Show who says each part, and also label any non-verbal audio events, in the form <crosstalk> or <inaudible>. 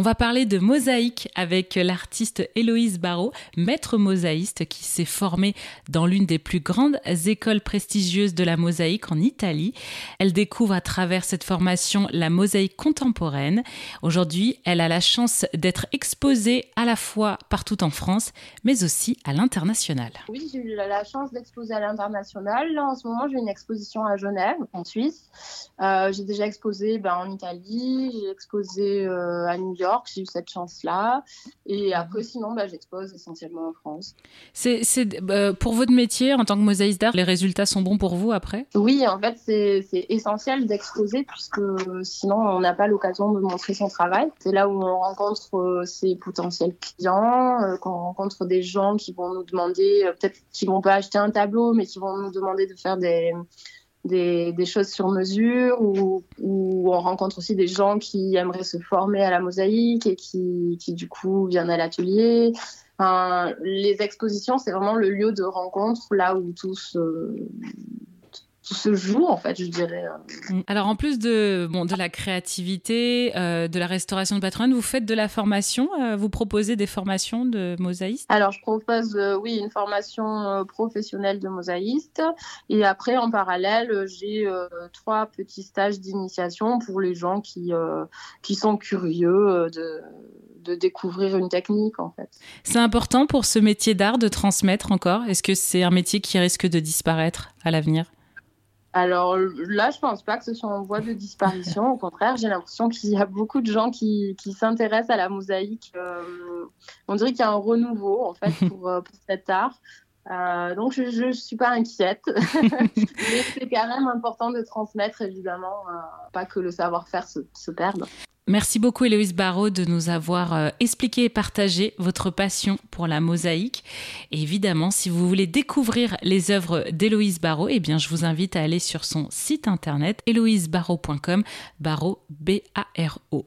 Speaker 1: On va parler de mosaïque avec l'artiste Héloïse Barrault, maître mosaïste qui s'est formée dans l'une des plus grandes écoles prestigieuses de la mosaïque en Italie. Elle découvre à travers cette formation la mosaïque contemporaine. Aujourd'hui, elle a la chance d'être exposée à la fois partout en France, mais aussi à l'international.
Speaker 2: Oui, j'ai eu la chance d'exposer à l'international. En ce moment, j'ai une exposition à Genève, en Suisse. Euh, j'ai déjà exposé ben, en Italie, j'ai exposé euh, à New York, j'ai eu cette chance-là. Et après, sinon, ben, j'expose essentiellement en France.
Speaker 1: C'est, euh, pour votre métier en tant que mosaïste d'art, les résultats sont bons pour vous après?
Speaker 2: Oui, en fait, c'est, essentiel d'exposer puisque sinon, on n'a pas l'occasion de montrer son travail. C'est là où on rencontre ses potentiels clients, quand on rencontre des gens qui vont nous demander, peut-être qui vont pas acheter un tableau, mais qui vont nous demander de faire des des, choses sur mesure ou, on rencontre aussi des gens qui aimeraient se former à la mosaïque et qui, qui du coup viennent à l'atelier. les expositions, c'est vraiment le lieu de rencontre là où tout se, se joue en fait, je dirais.
Speaker 1: Mm. Alors en plus de bon de la créativité, euh, de la restauration de patrimoine, vous faites de la formation. Euh, vous proposez des formations de mosaïstes?
Speaker 2: Alors je propose euh, oui une formation professionnelle de mosaïste et après en parallèle j'ai trois petits stages d'initiation pour les gens qui qui sont curieux de de découvrir une technique en fait.
Speaker 1: C'est important pour ce métier d'art de transmettre encore? Est-ce que c'est un métier qui risque de disparaître à l'avenir?
Speaker 2: Alors là, je pense pas que ce soit en voie de disparition. Au contraire, j'ai l'impression qu'il y a beaucoup de gens qui, qui s'intéressent à la mosaïque. Euh, on dirait qu'il y a un renouveau en fait <laughs> pour, euh, pour cet art. Euh, donc je ne suis pas inquiète, <laughs> mais c'est quand même important de transmettre évidemment, pas que le savoir-faire se, se perde.
Speaker 1: Merci beaucoup Héloïse Barraud de nous avoir euh, expliqué et partagé votre passion pour la mosaïque. Évidemment, si vous voulez découvrir les œuvres d'Héloïse Barraud, eh bien, je vous invite à aller sur son site internet héloïsebarraud.com, barraud B-A-R-O.